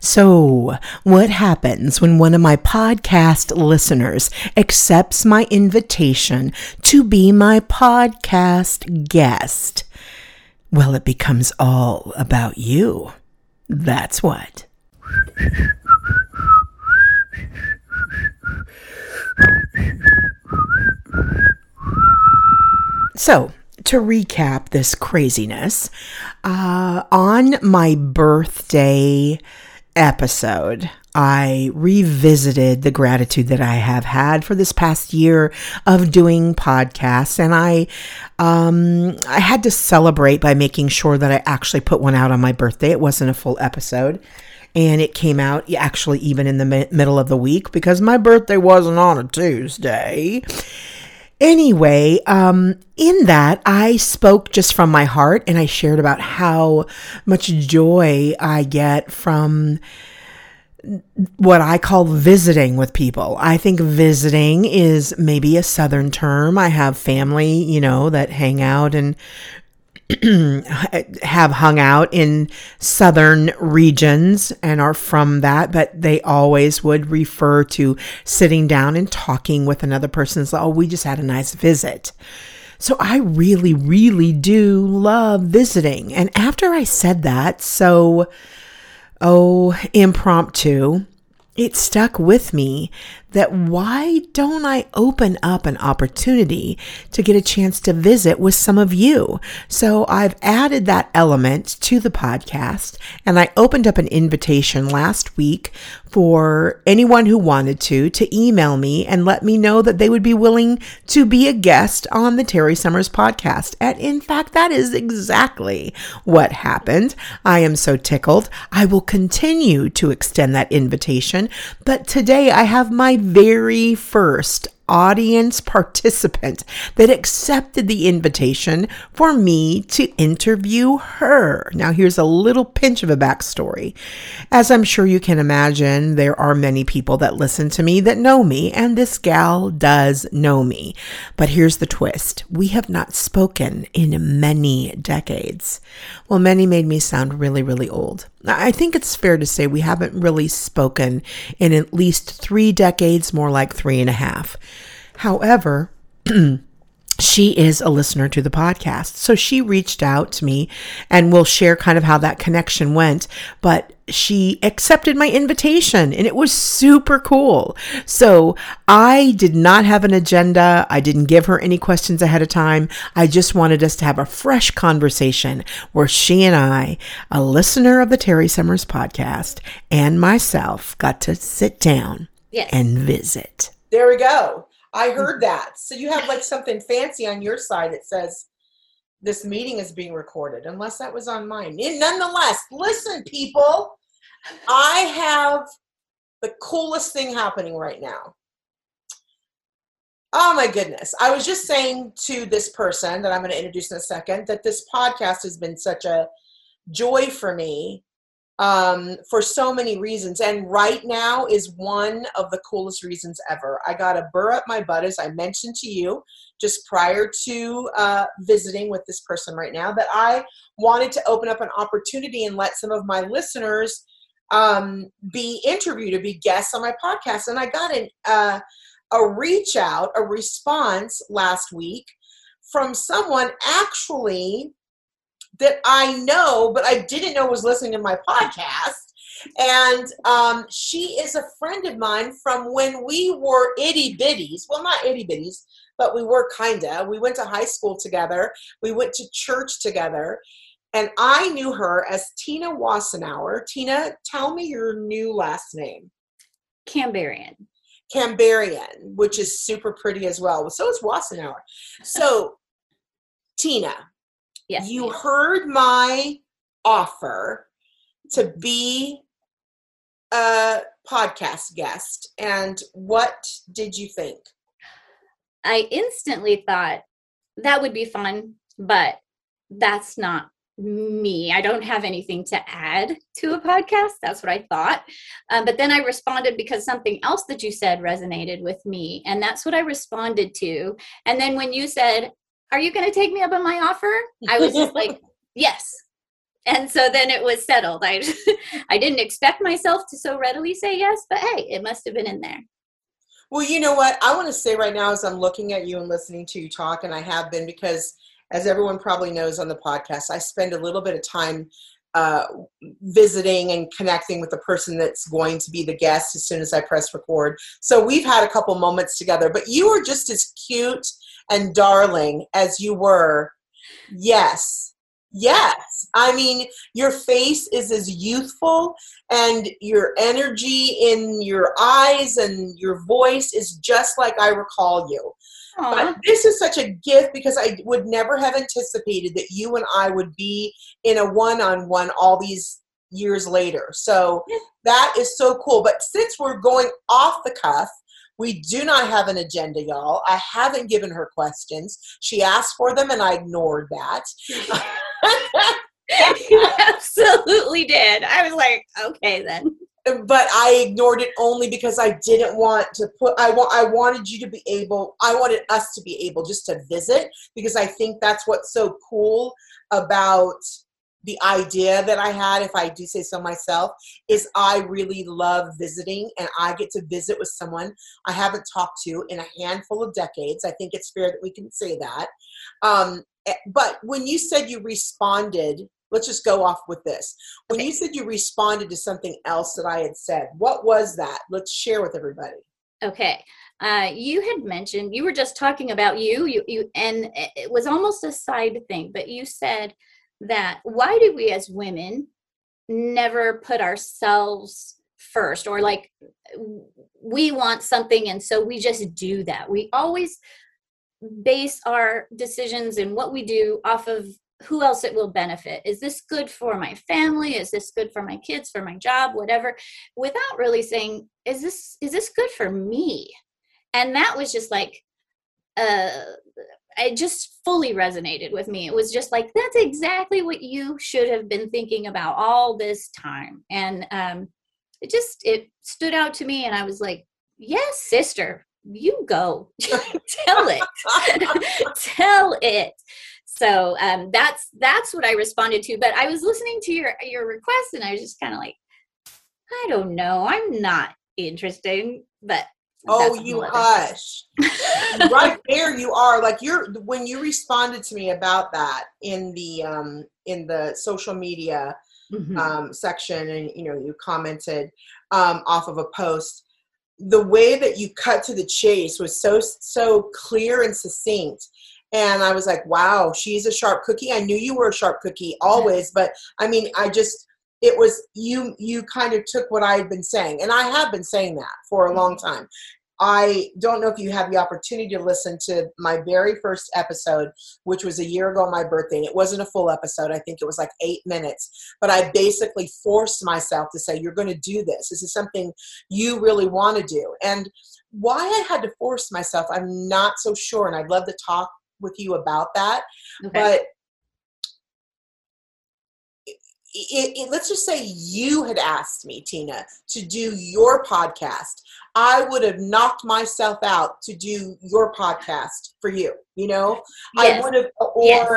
So, what happens when one of my podcast listeners accepts my invitation to be my podcast guest? Well, it becomes all about you. That's what. So, to recap this craziness, uh, on my birthday episode, I revisited the gratitude that I have had for this past year of doing podcasts, and I, um, I had to celebrate by making sure that I actually put one out on my birthday. It wasn't a full episode, and it came out actually even in the mi- middle of the week because my birthday wasn't on a Tuesday. Anyway, um, in that, I spoke just from my heart and I shared about how much joy I get from what I call visiting with people. I think visiting is maybe a southern term. I have family, you know, that hang out and have hung out in southern regions and are from that, but they always would refer to sitting down and talking with another person as, oh, we just had a nice visit. So I really, really do love visiting. And after I said that, so, oh, impromptu, it stuck with me that why don't I open up an opportunity to get a chance to visit with some of you? So I've added that element to the podcast and I opened up an invitation last week for anyone who wanted to to email me and let me know that they would be willing to be a guest on the Terry Summers podcast. And in fact, that is exactly what happened. I am so tickled. I will continue to extend that invitation, but today I have my very first audience participant that accepted the invitation for me to interview her. Now, here's a little pinch of a backstory. As I'm sure you can imagine, there are many people that listen to me that know me, and this gal does know me. But here's the twist we have not spoken in many decades. Well, many made me sound really, really old. I think it's fair to say we haven't really spoken in at least three decades, more like three and a half. However, she is a listener to the podcast. So she reached out to me and we'll share kind of how that connection went. But she accepted my invitation and it was super cool. So I did not have an agenda. I didn't give her any questions ahead of time. I just wanted us to have a fresh conversation where she and I, a listener of the Terry Summers podcast, and myself got to sit down Yes. and visit. There we go. I heard mm-hmm. that. So you have like something fancy on your side that says this meeting is being recorded, unless that was on mine. And nonetheless, listen, people, I have the coolest thing happening right now. Oh my goodness. I was just saying to this person that I'm going to introduce in a second that this podcast has been such a joy for me um, for so many reasons. And right now is one of the coolest reasons ever. I got a burr up my butt, as I mentioned to you just prior to uh, visiting with this person right now, that I wanted to open up an opportunity and let some of my listeners um, be interviewed or be guests on my podcast. And I got an, uh, a reach out, a response last week from someone actually that I know, but I didn't know was listening to my podcast. And um, she is a friend of mine from when we were itty bitties. Well, not itty bitties, but we were kinda. We went to high school together. We went to church together. And I knew her as Tina Wassenauer. Tina, tell me your new last name. Kambarian. Kambarian, which is super pretty as well. So is Wassenauer. So, Tina, Yes. you heard my offer to be a podcast guest and what did you think I instantly thought that would be fun, but that's not me. I don't have anything to add to a podcast. That's what I thought. Um, but then I responded because something else that you said resonated with me. And that's what I responded to. And then when you said, Are you going to take me up on my offer? I was just like, Yes. and so then it was settled. I I didn't expect myself to so readily say yes, but hey, it must have been in there. Well, you know what? I want to say right now as I'm looking at you and listening to you talk, and I have been because, as everyone probably knows on the podcast, I spend a little bit of time uh, visiting and connecting with the person that's going to be the guest as soon as I press record. So we've had a couple moments together, but you are just as cute and darling as you were. Yes. Yes. I mean, your face is as youthful and your energy in your eyes and your voice is just like I recall you. But this is such a gift because I would never have anticipated that you and I would be in a one on one all these years later. So that is so cool. But since we're going off the cuff, we do not have an agenda, y'all. I haven't given her questions. She asked for them and I ignored that. you absolutely did. I was like, okay then but I ignored it only because I didn't want to put I want I wanted you to be able I wanted us to be able just to visit because I think that's what's so cool about the idea that I had if I do say so myself is I really love visiting and I get to visit with someone I haven't talked to in a handful of decades. I think it's fair that we can say that. Um, eh, but when you said you responded let's just go off with this. When okay. you said you responded to something else that I had said, what was that? Let's share with everybody. Okay. Uh, you had mentioned you were just talking about you, you, you, and it was almost a side thing, but you said that why do we as women never put ourselves first? Or like we want something and so we just do that. We always base our decisions and what we do off of who else it will benefit. Is this good for my family? Is this good for my kids for my job whatever? Without really saying is this is this good for me? And that was just like uh it just fully resonated with me it was just like that's exactly what you should have been thinking about all this time and um it just it stood out to me and i was like yes sister you go tell it tell it so um, that's that's what I responded to. But I was listening to your your request, and I was just kind of like, I don't know, I'm not interested. But oh, you hush! right there, you are like you're when you responded to me about that in the um, in the social media mm-hmm. um, section, and you know you commented um, off of a post. The way that you cut to the chase was so so clear and succinct and I was like, wow, she's a sharp cookie. I knew you were a sharp cookie always, but I mean, I just it was you you kind of took what I had been saying, and I have been saying that for a long mm-hmm. time. I don't know if you had the opportunity to listen to my very first episode, which was a year ago on my birthday. It wasn't a full episode. I think it was like eight minutes. But I basically forced myself to say, You're going to do this. This is something you really want to do. And why I had to force myself, I'm not so sure. And I'd love to talk with you about that. Okay. But it, it, let's just say you had asked me, Tina, to do your podcast. I would have knocked myself out to do your podcast for you. You know, yes. I would have, or, yes.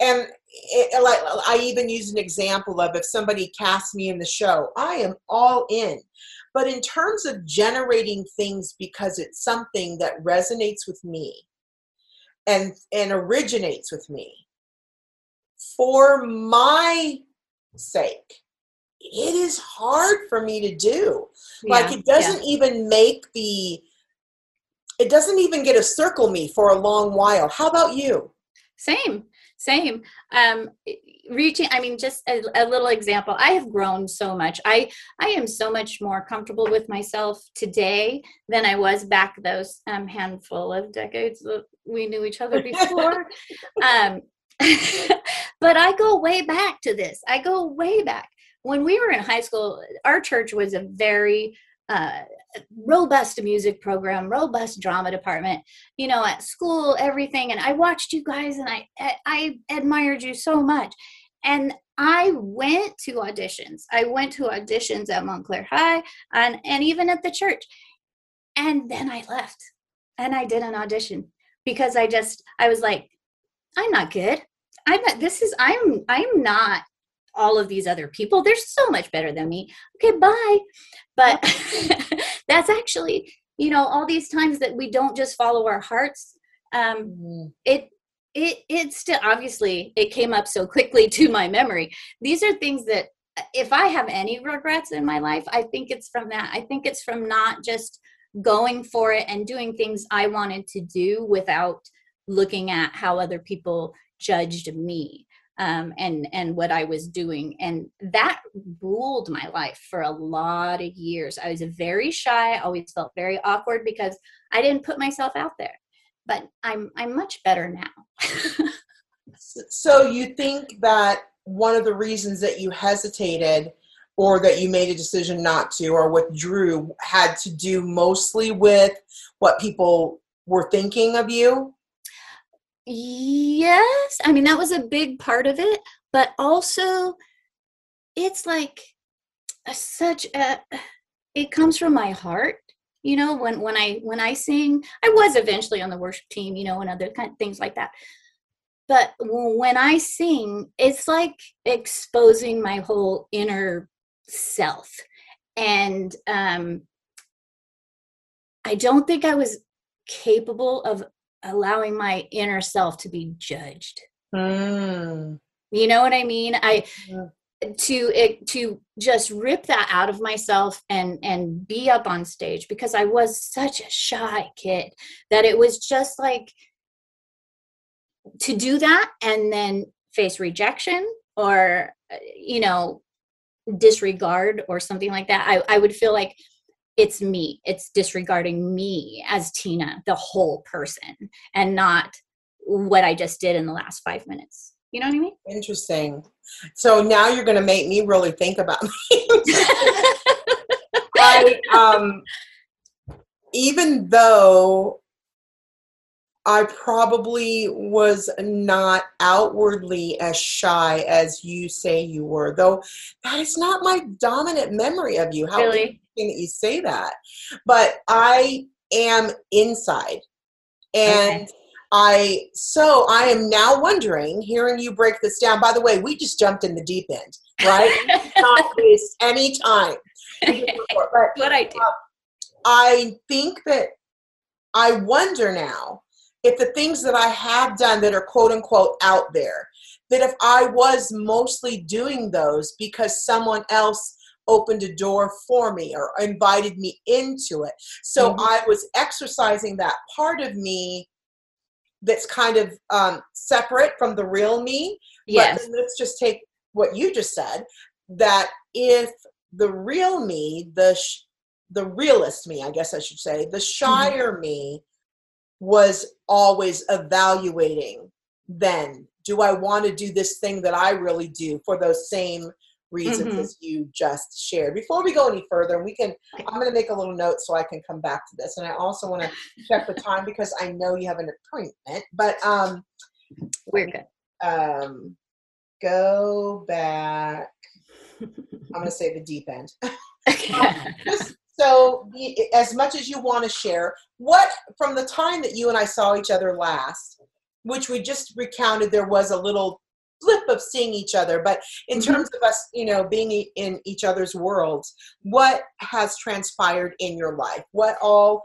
and it, like I even use an example of if somebody cast me in the show, I am all in. But in terms of generating things because it's something that resonates with me, and and originates with me for my sake. It is hard for me to do. Yeah, like it doesn't yeah. even make the it doesn't even get a circle me for a long while. How about you? Same same. Um reaching i mean just a, a, little example. I have grown so much. I i am so much more comfortable with myself today than i was back those um, handful of decades that we knew each other before. Um but i go way back to this i go way back when we were in high school our church was a very uh, robust music program, robust drama department, you know, at school, everything. And I watched you guys and I, I admired you so much. And I went to auditions. I went to auditions at Montclair High and, and even at the church. And then I left and I did an audition because I just, I was like, I'm not good. I'm not, this is, I'm, I'm not all of these other people. They're so much better than me. Okay bye. But that's actually you know all these times that we don't just follow our hearts um Mm-hmm. it it it still obviously it came up so quickly to my memory. These are things that if i have any regrets in my life i think it's from that. I think it's from not just going for it and doing things i wanted to do without looking at how other people judged me um, and and what i was doing and that ruled my life for a lot of years i was very shy always felt very awkward because i didn't put myself out there but i'm i'm much better now So you think that one of the reasons that you hesitated or that you made a decision not to or withdrew had to do mostly with what people were thinking of you? Yes i mean that was a big part of it but also it's like a, such a it comes from my heart you know when when i when i sing i was eventually on the worship team you know and other kind of things like that but when i sing it's like exposing my whole inner self and um i don't think i was capable of allowing my inner self to be judged Mm. you know what i mean i Yeah. to it to just rip that out of myself and and be up on stage because i was such a shy kid that it was just like to do that and then face rejection or uh, you know disregard or something like that i, I would feel like it's me it's disregarding me as tina the whole person and not what i just did in the last five minutes you know what i mean Interesting. So now you're going to make me really think about me. I um even though I probably was not outwardly as shy as you say you were, though that is not my dominant memory of you. How Really? That you say that. But I am inside. And I so I am now wondering, hearing you break this down. By the way, we just jumped in the deep end, right? not waste any time. But what I do. Um, I think that I wonder now if the things that I have done that are quote unquote out there, that if I was mostly doing those because someone else opened a door for me or invited me into it. So Mhm. I was exercising that part of me that's kind of um, separate from the real me. Yes. But let's just take what you just said that if the real me, the sh- the realist me, I guess I should say, the shyer me was always evaluating then do I want to do this thing that I really do for those same reasons Mhm. as you just shared. Before we go any further, we can I'm going to make a little note so I can come back to this and I also want to check the time because I know you have an appointment, but um We're good. um, go back. I'm going to say the deep end. Just so, as much as you want to share, what from the time that you and I saw each other last, which we just recounted, there was a little blip of seeing each other, but in Mhm. terms of us, you know, being in each other's worlds, what has transpired in your life? What all,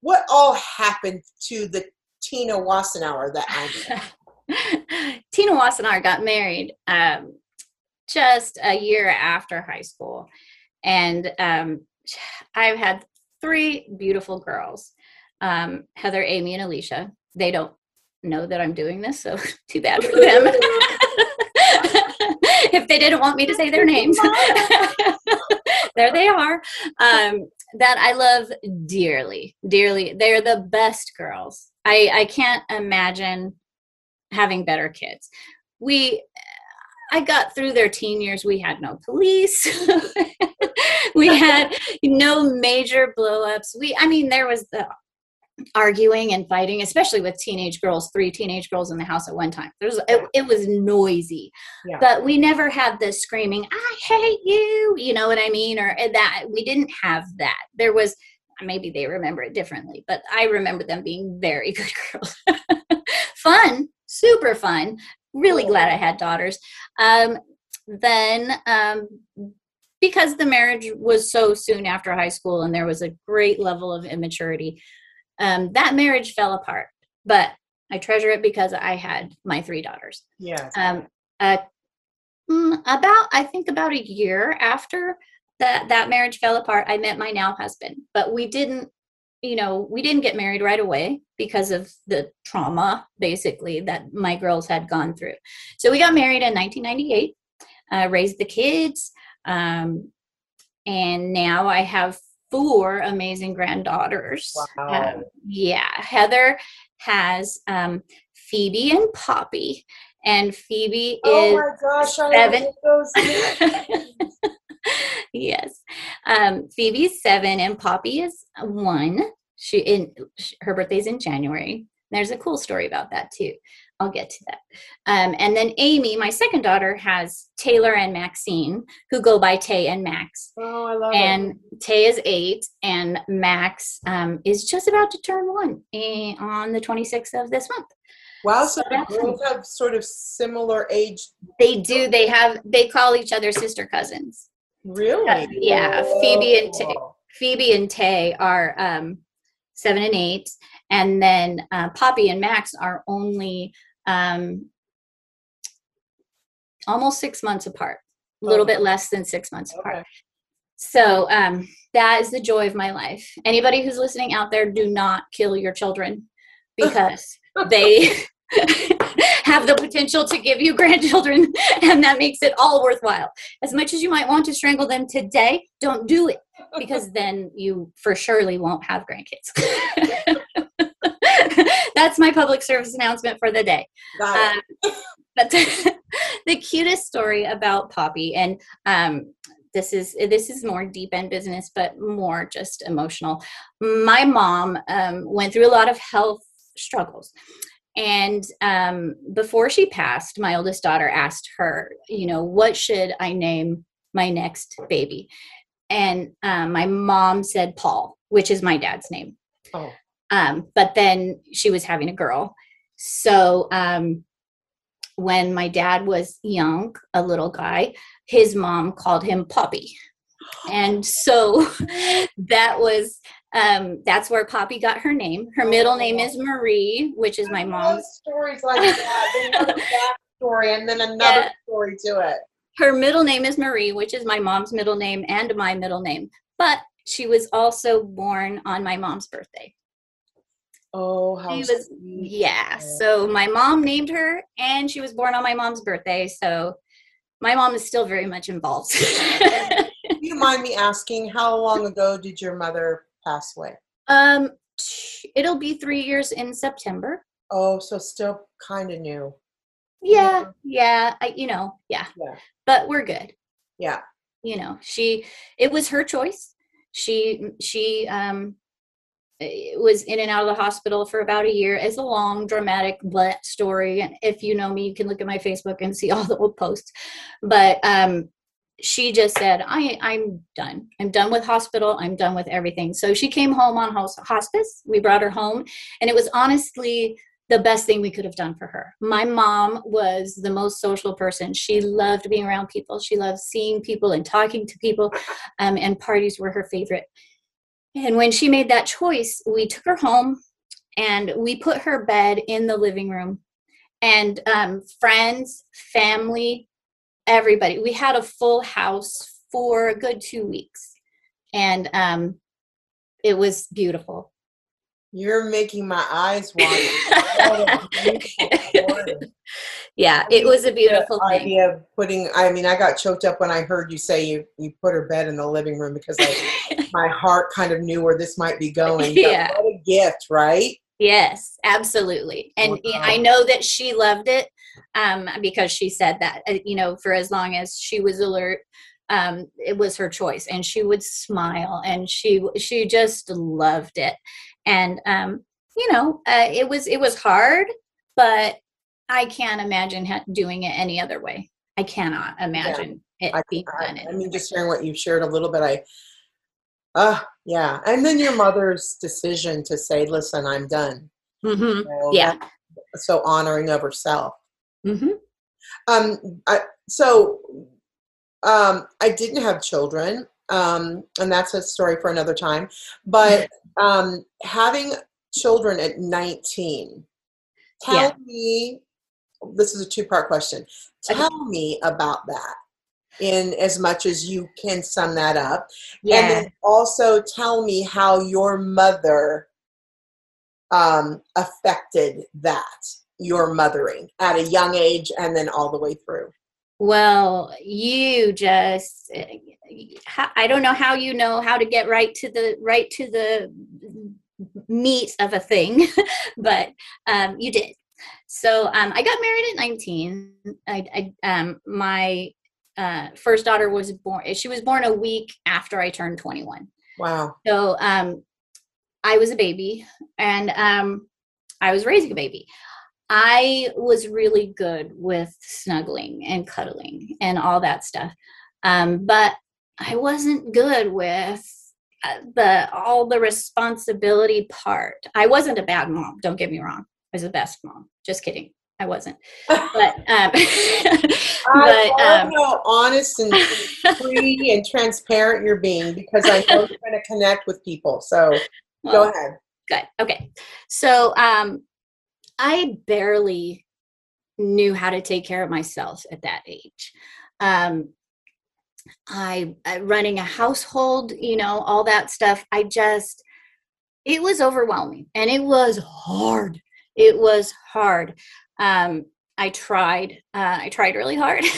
what all happened to the Tina Wassenauer that I? Tina Wassenaar got married um, just a year after high school. And um, I've had three beautiful girls um, Heather, Amy, and Alicia. They don't know that I'm doing this, so too bad for them. if they didn't want me to say their names, there they are. Um, that I love dearly, dearly. They're the best girls. I, I can't imagine having better kids. We, I got through their teen years. We had no police. we had no major blowups. We, I mean, there was the arguing and fighting, especially with teenage girls. Three teenage girls in the house at one time. There was, it, it was noisy, Yeah. but we never had the screaming, "I hate you," you know what I mean, or that. We didn't have that. There was maybe they remember it differently, but I remember them being very good girls. fun, super fun. Really glad I had daughters. Um, then um, because the marriage was so soon after high school and there was a great level of immaturity, um, that marriage fell apart. But I treasure it because I had my three daughters. Yes. Um, uh, about I think about a year after that that marriage fell apart, I met my now husband. But we didn't, you know, we didn't get married right away because of the trauma, basically, that my girls had gone through. So we got married in 1998, uh, raised the kids, um, and now I have four amazing granddaughters. Wow. Um, yeah, Heather has um, Phoebe and Poppy, and Phoebe oh is my gosh, seven. those yes, um, Phoebe's seven, and Poppy is one. She in sh- her birthday's in January. There's a cool story about that too. I'll get to that. Um, and then Amy, my second daughter, has Taylor and Maxine, who go by Tay and Max. Oh, I love it. And Tay is eight, and Max um, is just about to turn one eh, on the 26th of this month. Wow, so the that's- girls have sort of similar age. They do. They have. They call each other sister cousins. Really? Uh, yeah, Phoebe and Tay. Oh. Phoebe and Tay are um, seven and eight, and then uh, Poppy and Max are only um, almost six months apart. A little Okay. bit less than six months apart. So um, that is the joy of my life. Anybody who's listening out there, do not kill your children because they have the potential to give you grandchildren, and that makes it all worthwhile. As much as you might want to strangle them today, don't do it because then you for surely won't have grandkids. That's my public service announcement for the day. Um, but the cutest story about Poppy, and um, this is this is more deep end business, but more just emotional. My mom um, went through a lot of health struggles, and um, before she passed, my oldest daughter asked her, you know, what should I name my next baby? And um, my mom said Paul, which is my dad's name. Oh. Um, but then she was having a girl. So um, when my dad was young, a little guy, his mom called him Poppy. And so that was um, that's where Poppy got her name. Her middle name is Marie, which is my mom's. stories like that. A backstory and then another Yeah. story to it. Her middle name is Marie, which is my mom's middle name and my middle name. But she was also born on my mom's birthday. Oh, how She was, sweet. yeah. So my mom named her, and she was born on my mom's birthday. So my mom is still very much involved. Do you mind me asking how long ago did your mother pass away? um, it'll be three years in September. Oh, so still kind of new. Yeah, yeah. I, you know, yeah. Yeah. But we're good. Yeah. You know, she. It was her choice. She she um eh, was in and out of the hospital for about a year. It's a long, dramatic blah story. And if you know me, you can look at my Facebook and see all the old posts. But um, she just said, I, I'm done. I'm done with hospital. I'm done with everything. So she came home on hospice. We brought her home. And it was honestly the best thing we could have done for her. My mom was the most social person. She loved being around people. She loved seeing people and talking to people. Um, and parties were her favorite. And when she made that choice, we took her home and we put her bed in the living room. And um, friends, family, everybody, we had a full house for a good two weeks. And um, it was beautiful. You're making my eyes water. What a beautiful story. yeah, it was a beautiful the thing. idea of putting i mean i got choked up when i heard you say you you put her bed in the living room because I, my heart kind of knew where this might be going But Yeah. what a gift right Yes, absolutely. And Wow. I know that she loved it um, because she said that, uh, you know, for as long as she was alert, um, it was her choice. And she would smile and she, she just loved it. And, um, you know, uh, it was, it was hard, but I can't imagine ha- doing it any other way. I cannot imagine it I, being I, done. I any mean just hearing what you've shared a little bit i uh yeah and then your mother's decision to say listen i'm done. Mhm. you know, Yeah. so honoring of herself hmm um I, so um, I didn't have children, um, and that's a story for another time. But um, having children at 19, tell Yeah. me. This is a two-part question. Tell me about that, in as much as you can sum that up, and then also tell me how your mother um, affected that your mothering at a young age and then all the way through. Well, you just how- I don't know how you know how to get right to the right to the meat of a thing, but um, you did. So um, I got married at 19. I, I um, my uh, first daughter was born. She was born a week after I turned 21. Wow. So um, I was a baby, and um, I was raising a baby. I was really good with snuggling and cuddling and all that stuff, um, but I wasn't good with the all the responsibility part. I wasn't a bad mom. Don't get me wrong. I was the best mom. Just kidding. I wasn't. But um, I but love um, how honest and free and transparent you're being because I know you're going to connect with people. So well, go ahead. good okay so um i barely knew how to take care of myself at that age um I running a household you know all that stuff. I just it was overwhelming and it was hard. It was hard. Um i tried uh, i tried really hard.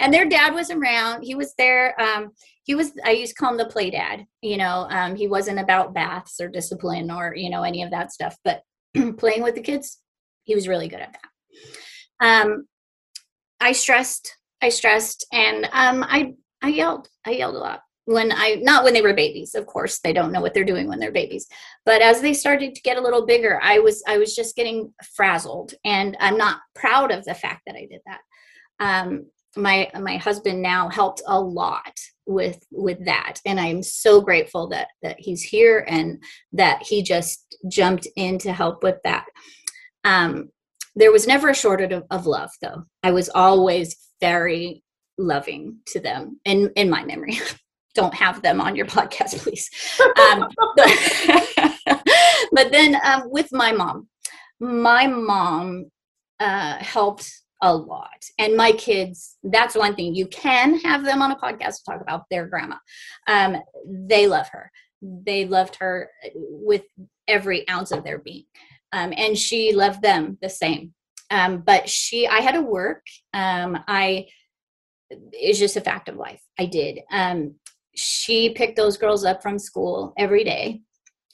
And their dad was around. He was there um he was i used to call him the play dad you know um, he wasn't about baths or discipline or you know any of that stuff but playing with the kids he was really good at that. Um, i stressed i stressed and um, i i yelled i yelled a lot. When i not when they were babies of course they don't know what they're doing when they're babies. But as they started to get a little bigger i was i was just getting frazzled and i'm not proud of the fact that i did that. Um, my my husband now helped a lot with with that and i'm so grateful that that he's here and that he just jumped in to help with that. Um there was never a shortage of, of love though i was always very loving to them in in my memory don't have them on your podcast please um, but, then um, with my mom my mom uh, helped a lot. And my kids, that's one thing. You can have them on a podcast to talk about their grandma. Um, they love her. They loved her with every ounce of their being. Um, and she loved them the same. Um, but she, I had to work. Um, I, it's just a fact of life. I did. Um, she picked those girls up from school every day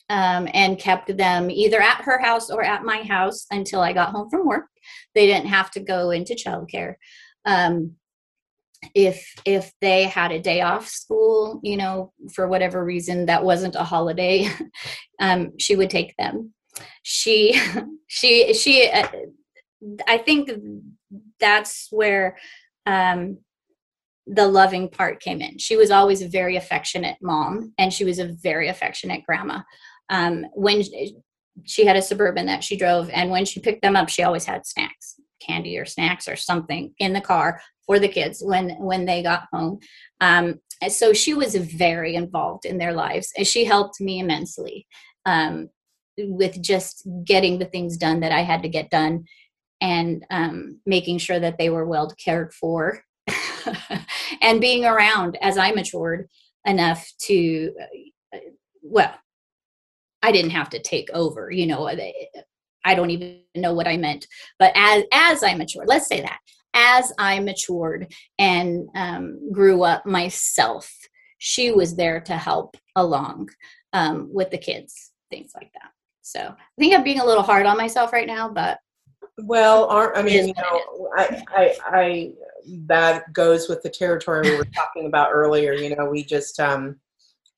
um, and kept them either at her house or at my house until I got home from work. They didn't have to go into childcare. Um, if if they had a day off school, you know, for whatever reason that wasn't a holiday, um, she would take them. She she she. Uh, I think that's where um, the loving part came in. She was always a very affectionate mom, and she was a very affectionate grandma. Um, when she had a suburban that she drove, and when she picked them up, she always had snacks, candy or snacks or something in the car for the kids when when they got home. Um, so she was very involved in their lives, and she helped me immensely um, with just getting the things done that I had to get done, and um, making sure that they were well cared for, and being around as I matured enough to, uh, well, I didn't have to take over, you know. I don't even know what I meant, but as as I matured, let's say that as I matured and um, grew up myself, she was there to help along um, with the kids, things like that. So I think I'm being a little hard on myself right now, but Well, aren't, I mean, you know, I, I, I, that goes with the territory we were talking about earlier. You know, we just um,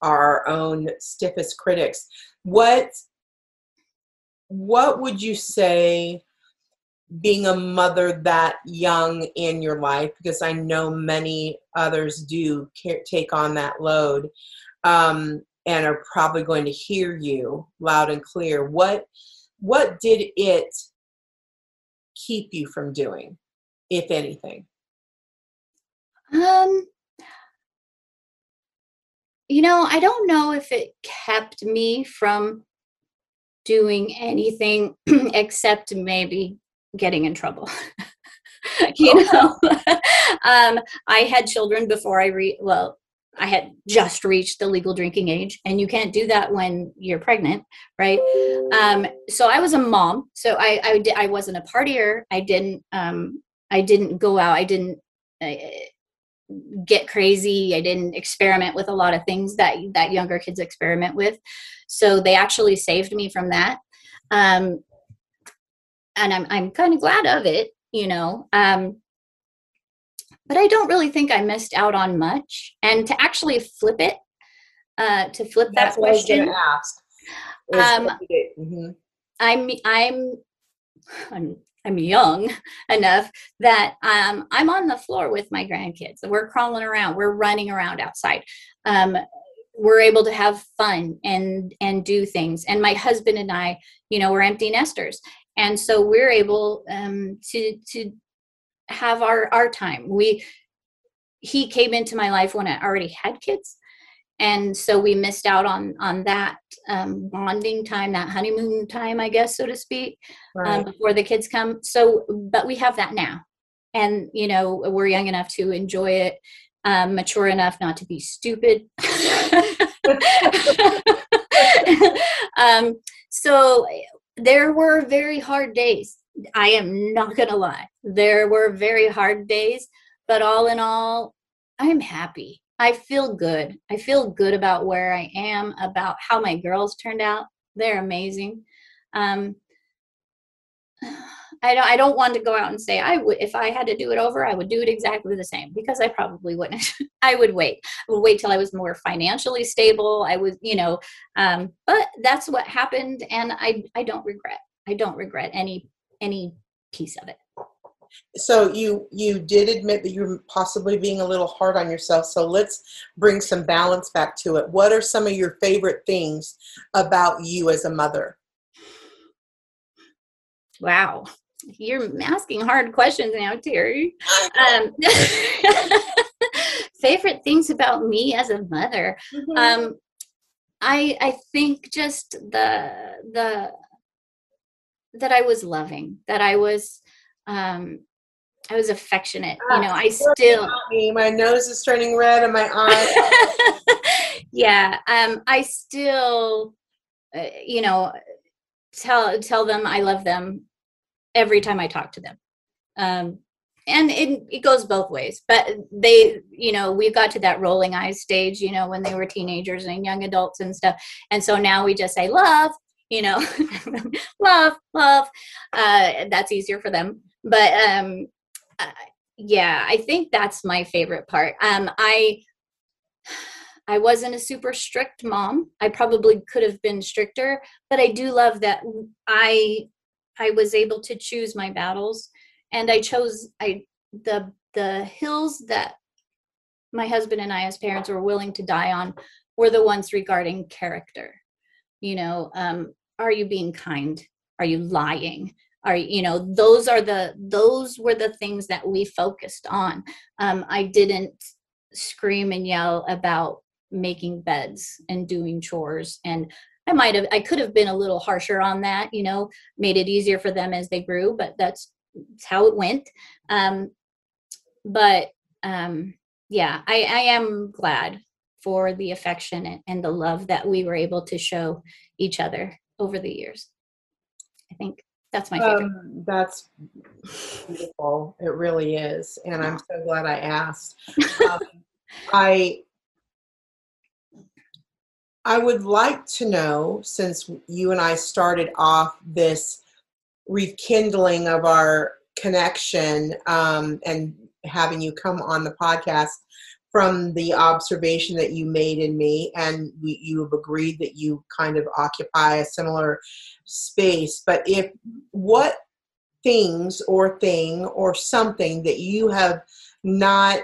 are our own stiffest critics. What, what would you say? being a mother that young in your life because i know many others do care, take on that load um, and are probably going to hear you loud and clear what what did it keep you from doing if anything? Um, you know, I don't know if it kept me from doing anything except maybe getting in trouble. you know, um, I had children before I re well, I had just reached the legal drinking age, and you can't do that when you're pregnant, right? Um, so I was a mom, so I I, I wasn't a partier. I didn't um, I didn't go out. I didn't. Uh, get crazy i didn't experiment with a lot of things that that younger kids experiment with so they actually saved me from that um and i'm i'm kind of glad of it you know um but i don't really think i missed out on much and to actually flip it uh to flip That's that I question ask. Um, what you did. Mhm. I'm I'm I'm I'm young enough that um, I'm on the floor with my grandkids. We're crawling around. We're running around outside. Um, we're able to have fun and and do things. And my husband and I, you know, we're empty nesters, and so we're able um, to to have our our time. We he came into my life when I already had kids, and so we missed out on on that um, bonding time, that honeymoon time, I guess, so to speak um, before the kids come. So, but we have that now, and you know we're young enough to enjoy it, um, mature enough not to be stupid. um, so there were very hard days. I am not gonna lie. There were very hard days, but all in all, I'm happy. I feel good. I feel good about where I am, about how my girls turned out. They're amazing. Um, I don't, I don't want to go out and say I would if I had to do it over, I would do it exactly the same because I probably wouldn't. I would wait. I would wait till I was more financially stable. I was, you know, um, but that's what happened, and I I don't regret. I don't regret any any piece of it. So you you did admit that you're possibly being a little hard on yourself. So let's bring some balance back to it. What are some of your favorite things about you as a mother? Wow, you're asking hard questions now, Terry. Um, favorite things about me as a mother. Mhm. um i i think just the the that i was loving that i was um i was affectionate you know i still my nose is turning red and my eyes. yeah um i still uh, you know tell tell them i love them every time i talk to them um and it, it goes both ways but they you know we got to that rolling eyes stage you know when they were teenagers and young adults and stuff and so now we just say love you know love love uh that's easier for them but um uh, yeah i think that's my favorite part um i I wasn't a super strict mom. I probably could have been stricter, but I do love that I I was able to choose my battles and I chose I the the hills that my husband and I as parents were willing to die on were the ones regarding character. You know, um are you being kind? Are you lying? Are you know, those are the those were the things that we focused on. Um I didn't scream and yell about making beds and doing chores and i might have i could have been a little harsher on that you know made it easier for them as they grew but that's, that's how it went um but um yeah i i am glad for the affection and, and the love that we were able to show each other over the years i think that's my favorite Um, that's beautiful. It really is, and I'm so glad I asked. Um, I I would like to know, since you and I started off this rekindling of our connection um, and having you come on the podcast from the observation that you made in me, and we, you have agreed that you kind of occupy a similar space. But if what things or thing or something that you have not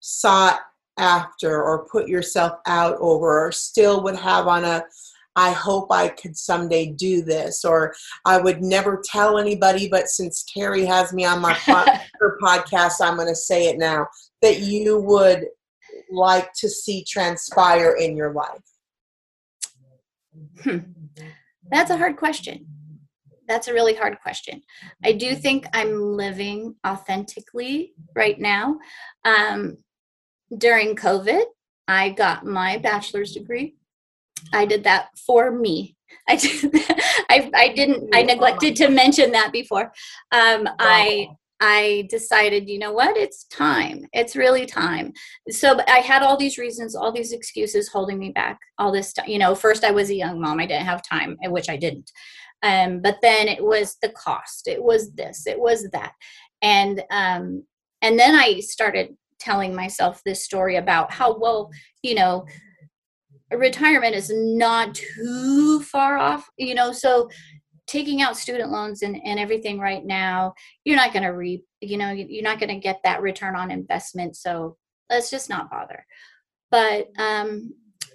sought after or put yourself out over or still would have on a I hope I could someday do this or I would never tell anybody but since Terry has me on my po- her podcast I'm going to say it now that you would like to see transpire in your life? Hmm. That's a hard question. That's a really hard question. I do think I'm living authentically right now. Um, during COVID, I got my bachelor's degree. I did that for me. I did. I, I didn't. I neglected to mention that before. Um, I I decided, you know what, it's time. It's really time. So I had all these reasons, all these excuses holding me back all this time. You know, first I was a young mom, I didn't have time, which I didn't. Um, but then it was the cost, it was this, it was that. And um, and then I started telling myself this story about how well, you know, retirement is not too far off, you know, so taking out student loans and, and everything right now you're not going to reap you know you're not going to get that return on investment so let's just not bother. But um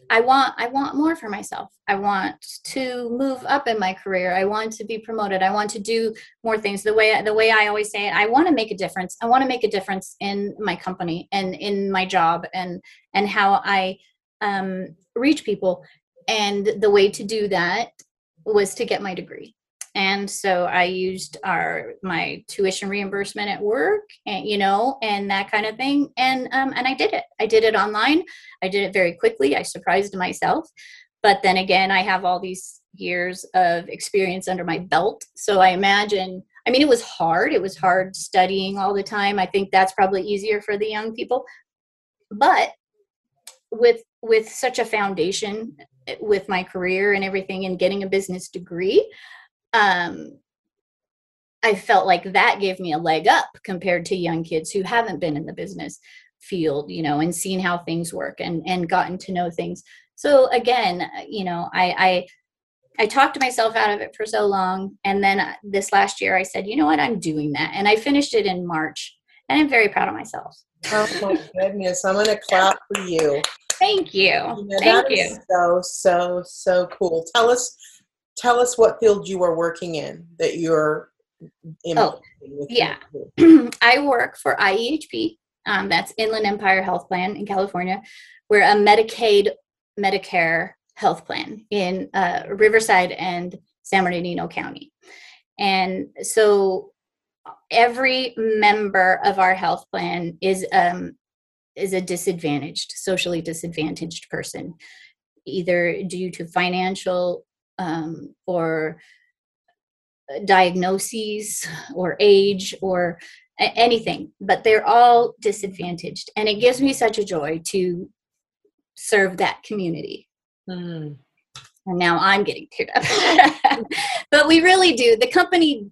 i want i want more for myself. I want to move up in my career. I want to be promoted. I want to do more things. The way the way i always say it i want to make a difference. I want to make a difference in my company and in my job and and how i um reach people. And the way to do that was to get my degree and so i used our my tuition reimbursement at work and you know and that kind of thing. And um and i did it. I did it online. I did it very quickly. I surprised myself. But then again i have all these years of experience under my belt. So i imagine i mean it was hard. It was hard studying all the time. I think that's probably easier for the young people. But with with such a foundation eh, with my career and everything and getting a business degree um, I felt like that gave me a leg up compared to young kids who haven't been in the business field, you know, and seen how things work and and gotten to know things. So again, you know, I I I talked myself out of it for so long, and then uh, this last year I said, you know what, I'm doing that, and I finished it in March, and I'm very proud of myself. Oh my goodness! I'm gonna clap for you. Thank you. you know, Thank you. so so so cool. Tell us tell us what field you are working in that you're in. Oh, yeah. I work for IEHP. Um, that's Inland Empire Health Plan in California. We're a Medicaid, Medicare health plan in uh, Riverside and San Bernardino County. And so every member of our health plan is um, is a disadvantaged, socially disadvantaged person, either due to financial um, or uh, diagnoses or age or anything, but they're all disadvantaged. And it gives me such a joy to serve that community. Mm. And now I'm getting teared up. but we really do. The company,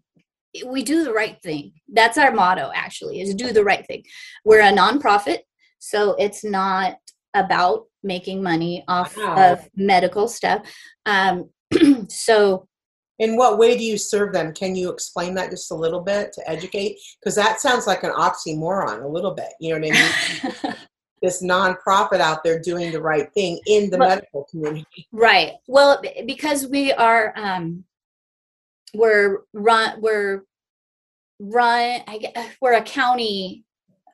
we do the right thing. That's our motto, actually, is do the right thing. We're a nonprofit, so it's not about making money off wow. of medical stuff. Um, so in what way do you serve them? Can you explain that just a little bit to educate? Because that sounds like an oxymoron a little bit you know what i mean? This nonprofit out there doing the right thing in the well, medical community. right. Well because we are um we're run we're run I, we're a county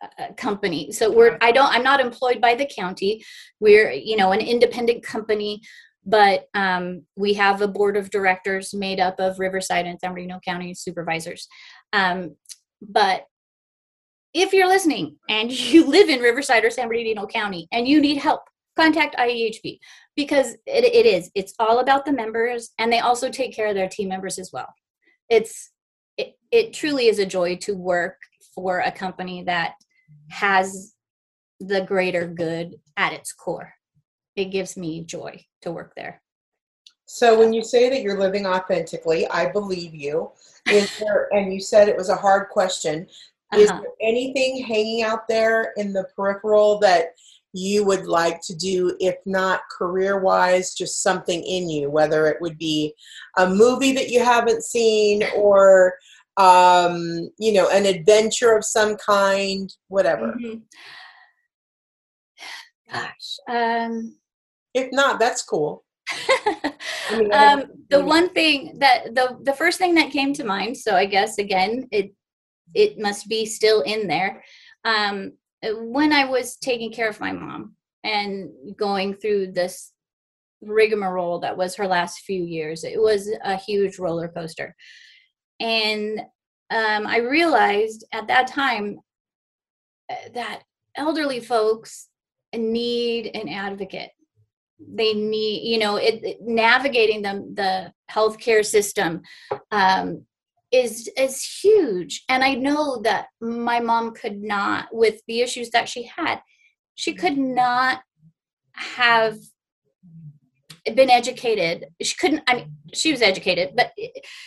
uh, company. So we're i don't i'm not employed by the county. We're you know an independent company but um, we have a board of directors made up of Riverside and San Bernardino County supervisors. Um, but if you're listening and you live in Riverside or San Bernardino County and you need help, contact IEHP because it, it is. It's all about the members, and they also take care of their team members as well. It's it, it truly is a joy to work for a company that has the greater good at its core it gives me joy to work there. So when you say that you're living authentically, I believe you. Is there, and you said it was a hard question. Is uh-huh. there anything hanging out there in the peripheral that you would like to do, if not career wise, just something in you, whether it would be a movie that you haven't seen or, um, you know, an adventure of some kind, whatever? Mm-hmm. Gosh. Um, if not, that's cool. I mean, um, the one thing that the the first thing that came to mind, so I guess again it it must be still in there. Um, when I was taking care of my mom and going through this rigmarole that was her last few years, it was a huge roller coaster. And um, I realized at that time uh, that elderly folks need an advocate they need you know it, it navigating them the healthcare system um, is is huge. And i know that my mom could not with the issues that she had she could not have been educated. She couldn't i mean she was educated but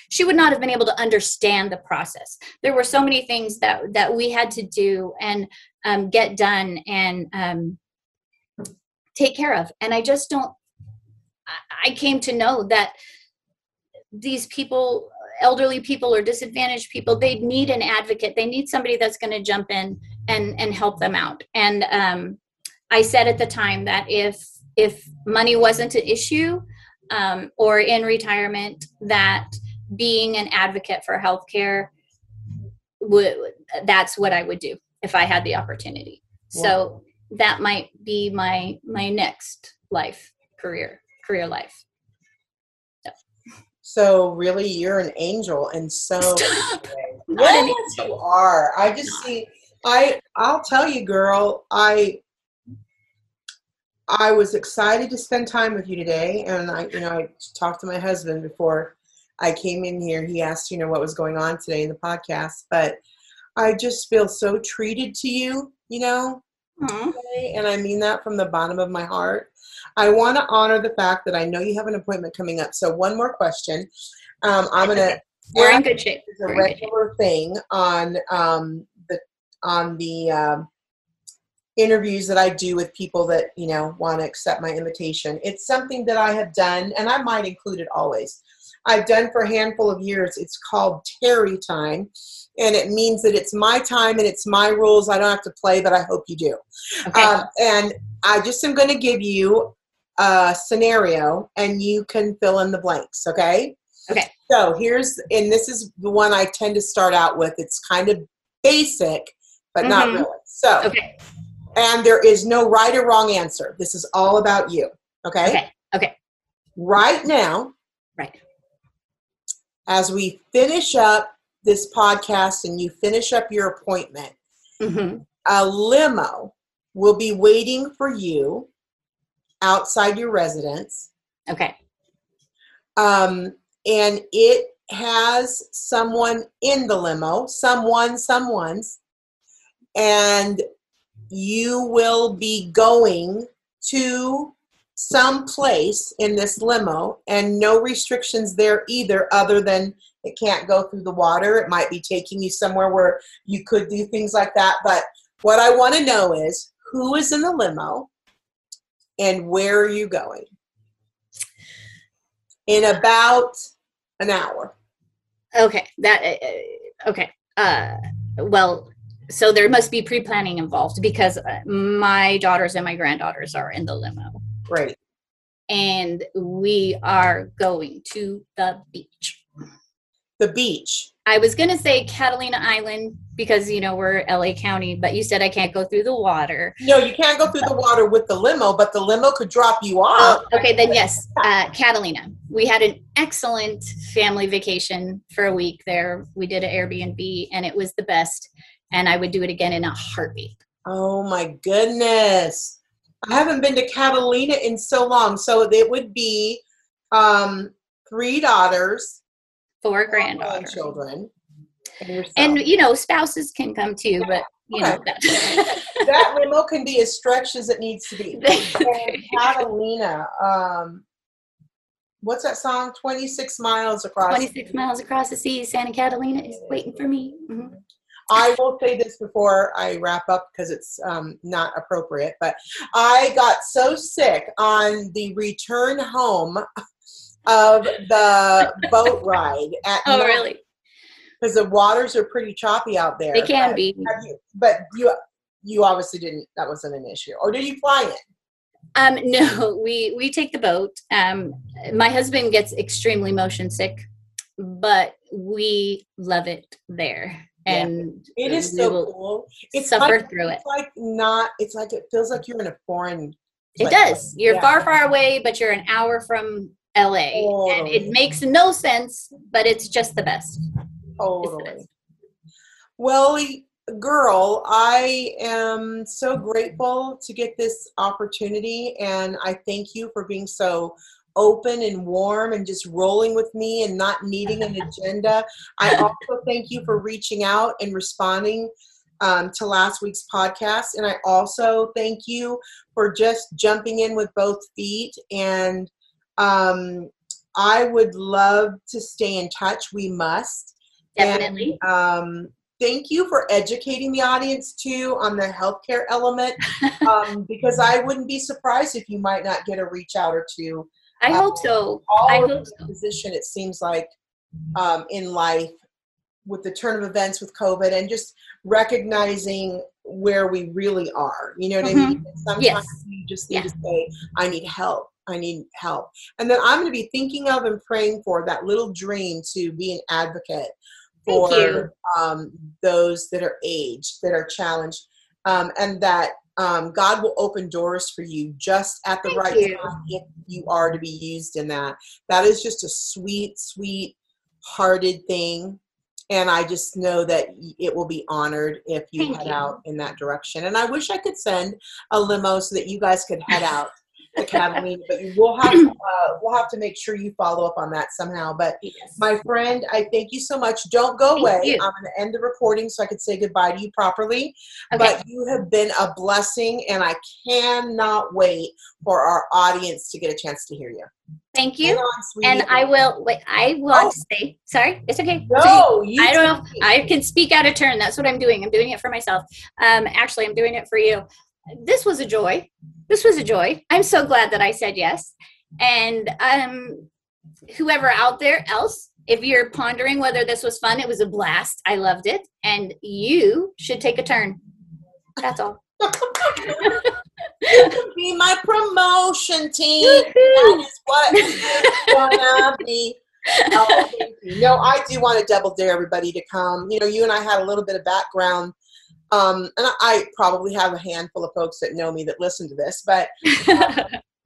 she would not have been able to understand the process. There were so many things that that we had to do and um, get done and um, take care of. And i just don't i came to know that these people elderly people or disadvantaged people they need an advocate. They need somebody that's going to jump in and and help them out. And um, i said at the time that if if money wasn't an issue um, or in retirement that being an advocate for healthcare would that's what i would do if i had the opportunity. So that might be my my next life career career life. So really you're an angel and so what yes, you are. I just see i i'll tell you girl i i was excited to spend time with you today and i you know i talked to my husband before i came in here. He asked you know what was going on today in the podcast but i just feel so treated to you you know Mm-hmm. And I mean that from the bottom of my heart. I want to honor the fact that I know you have an appointment coming up. So one more question. Um, I'm gonna. We're in good shape. It's a regular thing on um, the on the um, interviews that I do with people that you know want to accept my invitation. It's something that I have done, and I might include it always. I've done for a handful of years. It's called Terry Time, and it means that it's my time and it's my rules. I don't have to play, but I hope you do. Okay. Um, and I just am going to give you a scenario, and you can fill in the blanks. Okay. Okay. So here's, and this is the one I tend to start out with. It's kind of basic, but mm-hmm. not really. So, okay. And there is no right or wrong answer. This is all about you. Okay. Okay. Okay. Right now. Right as we finish up this podcast and you finish up your appointment, mm-hmm. a limo will be waiting for you outside your residence. Okay. Um, and it has someone in the limo, someone, someone's, and you will be going to some place in this limo and no restrictions there either other than it can't go through the water it might be taking you somewhere where you could do things like that but what i want to know is who is in the limo and where are you going in about an hour okay that uh, uh okay uh well so there must be pre-planning involved because uh, my daughters and my granddaughters are in the limo Right. And we are going to the beach. The beach. I was going to say Catalina Island because, you know, we're LA County, but you said I can't go through the water. No, you can't go through the water with the limo, but the limo could drop you off. Oh, okay, then yes, uh, Catalina. We had an excellent family vacation for a week there. We did an Airbnb and it was the best. And I would do it again in a heartbeat. Oh my goodness. I haven't been to Catalina in so long. So it would be um, three daughters, four granddaughters, children, and, and, you know spouses can come too, but you okay. know that. that limo can be as stretched as it needs to be. Catalina, um, what's that song? Twenty six miles across. Twenty six miles across the sea, Santa Catalina is waiting for me. Mm-hmm. I will say this before I wrap up because it's um, not appropriate, but I got so sick on the return home of the boat ride at Oh, really? Because the waters are pretty choppy out there. They can but be. You, but you you obviously didn't that wasn't an issue. Or did you fly in? Um, no, we we take the boat. Um, my husband gets extremely motion sick, but we love it there. Yeah. and It is so cool. It's suffer like, through it. it's like not. It's like it feels like you're in a foreign. It place. does. You're Yeah. far, far away, but you're an hour from LA, and it makes no sense, but it's just the best. It's the Totally. best. Well, girl, I am so grateful to get this opportunity, and I thank you for being so open and warm and just rolling with me and not needing an agenda. I also thank you for reaching out and responding um, to last week's podcast, and I also thank you for just jumping in with both feet. And um, I would love to stay in touch. We must. And, Definitely. um, thank you for educating the audience too on the healthcare element, um, because I wouldn't be surprised if you might not get a reach out or two. I hope so. All I hope the so. position it seems like um, in life with the turn of events with COVID and just recognizing where we really are. You know what I mean? And Sometimes Mm-hmm. Yes. you just need to say, "I need help." I need help. And then I'm going to be thinking of and praying for that little dream to be an advocate for um, those that are aged, that are challenged, um, and that um, God will open doors for you just at the Thank right you. time if you are to be used in that. That is just a sweet, sweet hearted thing. And I just know that it will be honored if you Thank head you. out in that direction. And I wish I could send a limo so that you guys could head out Catalina, but you will have uh, we'll have to make sure you follow up on that somehow. But Yes. my friend, I thank you so much. Don't go Thank away. you. I'm going to end the recording so I can say goodbye to you properly. Okay. But you have been a blessing, and I cannot wait for our audience to get a chance to hear you. Thank you. on. And I will wait, I want to say sorry, it's okay. It's okay. No, you I don't know. I can speak out of turn. That's what I'm doing. I'm doing it for myself. Um, actually, I'm doing it for you. This was a joy. This was a joy. I'm so glad that I said yes. And um, whoever out there else, if you're pondering whether this was fun, it was a blast. I loved it, and you should take a turn. That's all. You can be my promotion team. That is what it's gonna be. Oh. No, I do want to double dare everybody to come. You know, you and I had a little bit of background, um, and I- probably have a handful of folks that know me that listen to this, but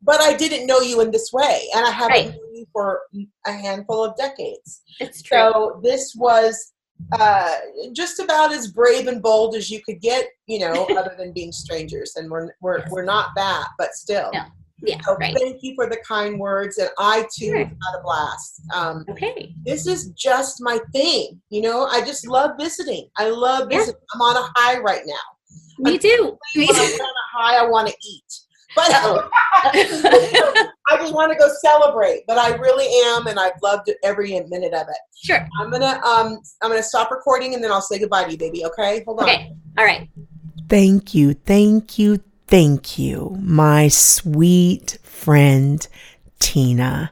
but I didn't know you in this way, and I haven't Right. known you for a handful of decades. it's true. So this was uh, just about as brave and bold as you could get, you know, other than being strangers. And we're we're Yes. we're not that, but still. No. Yeah, So right. thank you for the kind words, and I too Sure. had a blast. Um, Okay. this is just my thing, you know. I just love visiting. I love Yeah. visiting. I'm on a high right now. Me too. Me When too. I'm on a high, I want to eat, but I just want to go celebrate. But I really am, and I've loved every minute of it. Sure. I'm gonna um I'm gonna stop recording and then I'll say goodbye to you, baby. Okay, hold on. Okay. All right. Thank you, thank you, thank you, my sweet friend Tina.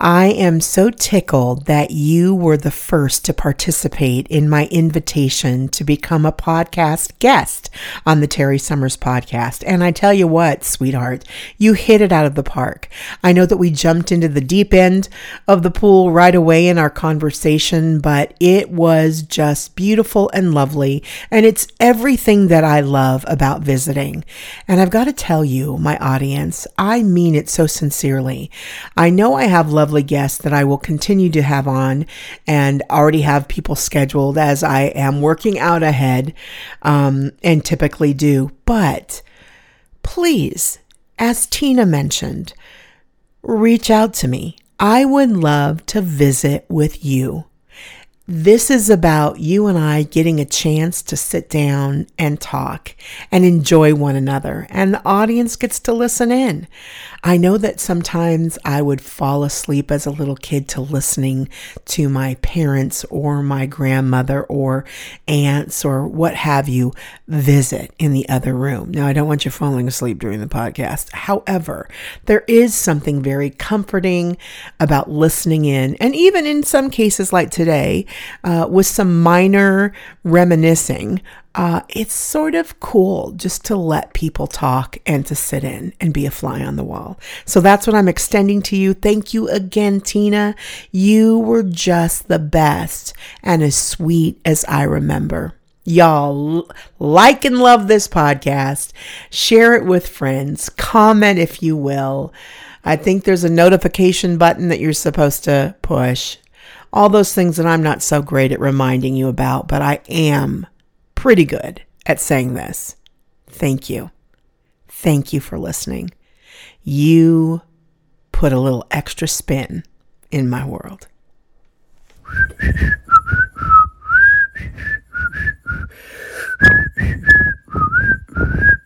I am so tickled that you were the first to participate in my invitation to become a podcast guest on the Terry Summers podcast. And I tell you what, sweetheart, you hit it out of the park. I know that we jumped into the deep end of the pool right away in our conversation, but it was just beautiful and lovely. And it's everything that I love about visiting. And I've got to tell you, my audience, I mean it so sincerely. I know I have lovely guests that I will continue to have on and already have people scheduled as I am working out ahead um, and typically do. But please, as Tina mentioned, reach out to me. I would love to visit with you. This is about you and I getting a chance to sit down and talk and enjoy one another, and the audience gets to listen in. I know that sometimes I would fall asleep as a little kid to listening to my parents or my grandmother or aunts or what have you visit in the other room. Now, I don't want you falling asleep during the podcast. However, there is something very comforting about listening in, and even in some cases like today, uh, with some minor reminiscing, uh, it's sort of cool just to let people talk and to sit in and be a fly on the wall. So that's what I'm extending to you. Thank you again, Tina. You were just the best and as sweet as I remember. Y'all like and love this podcast. Share it with friends. Comment if you will. I think there's a notification button that you're supposed to push. All those things that I'm not so great at reminding you about, but I am pretty good at saying this. Thank you. Thank you for listening. You put a little extra spin in my world. ごめんごめん。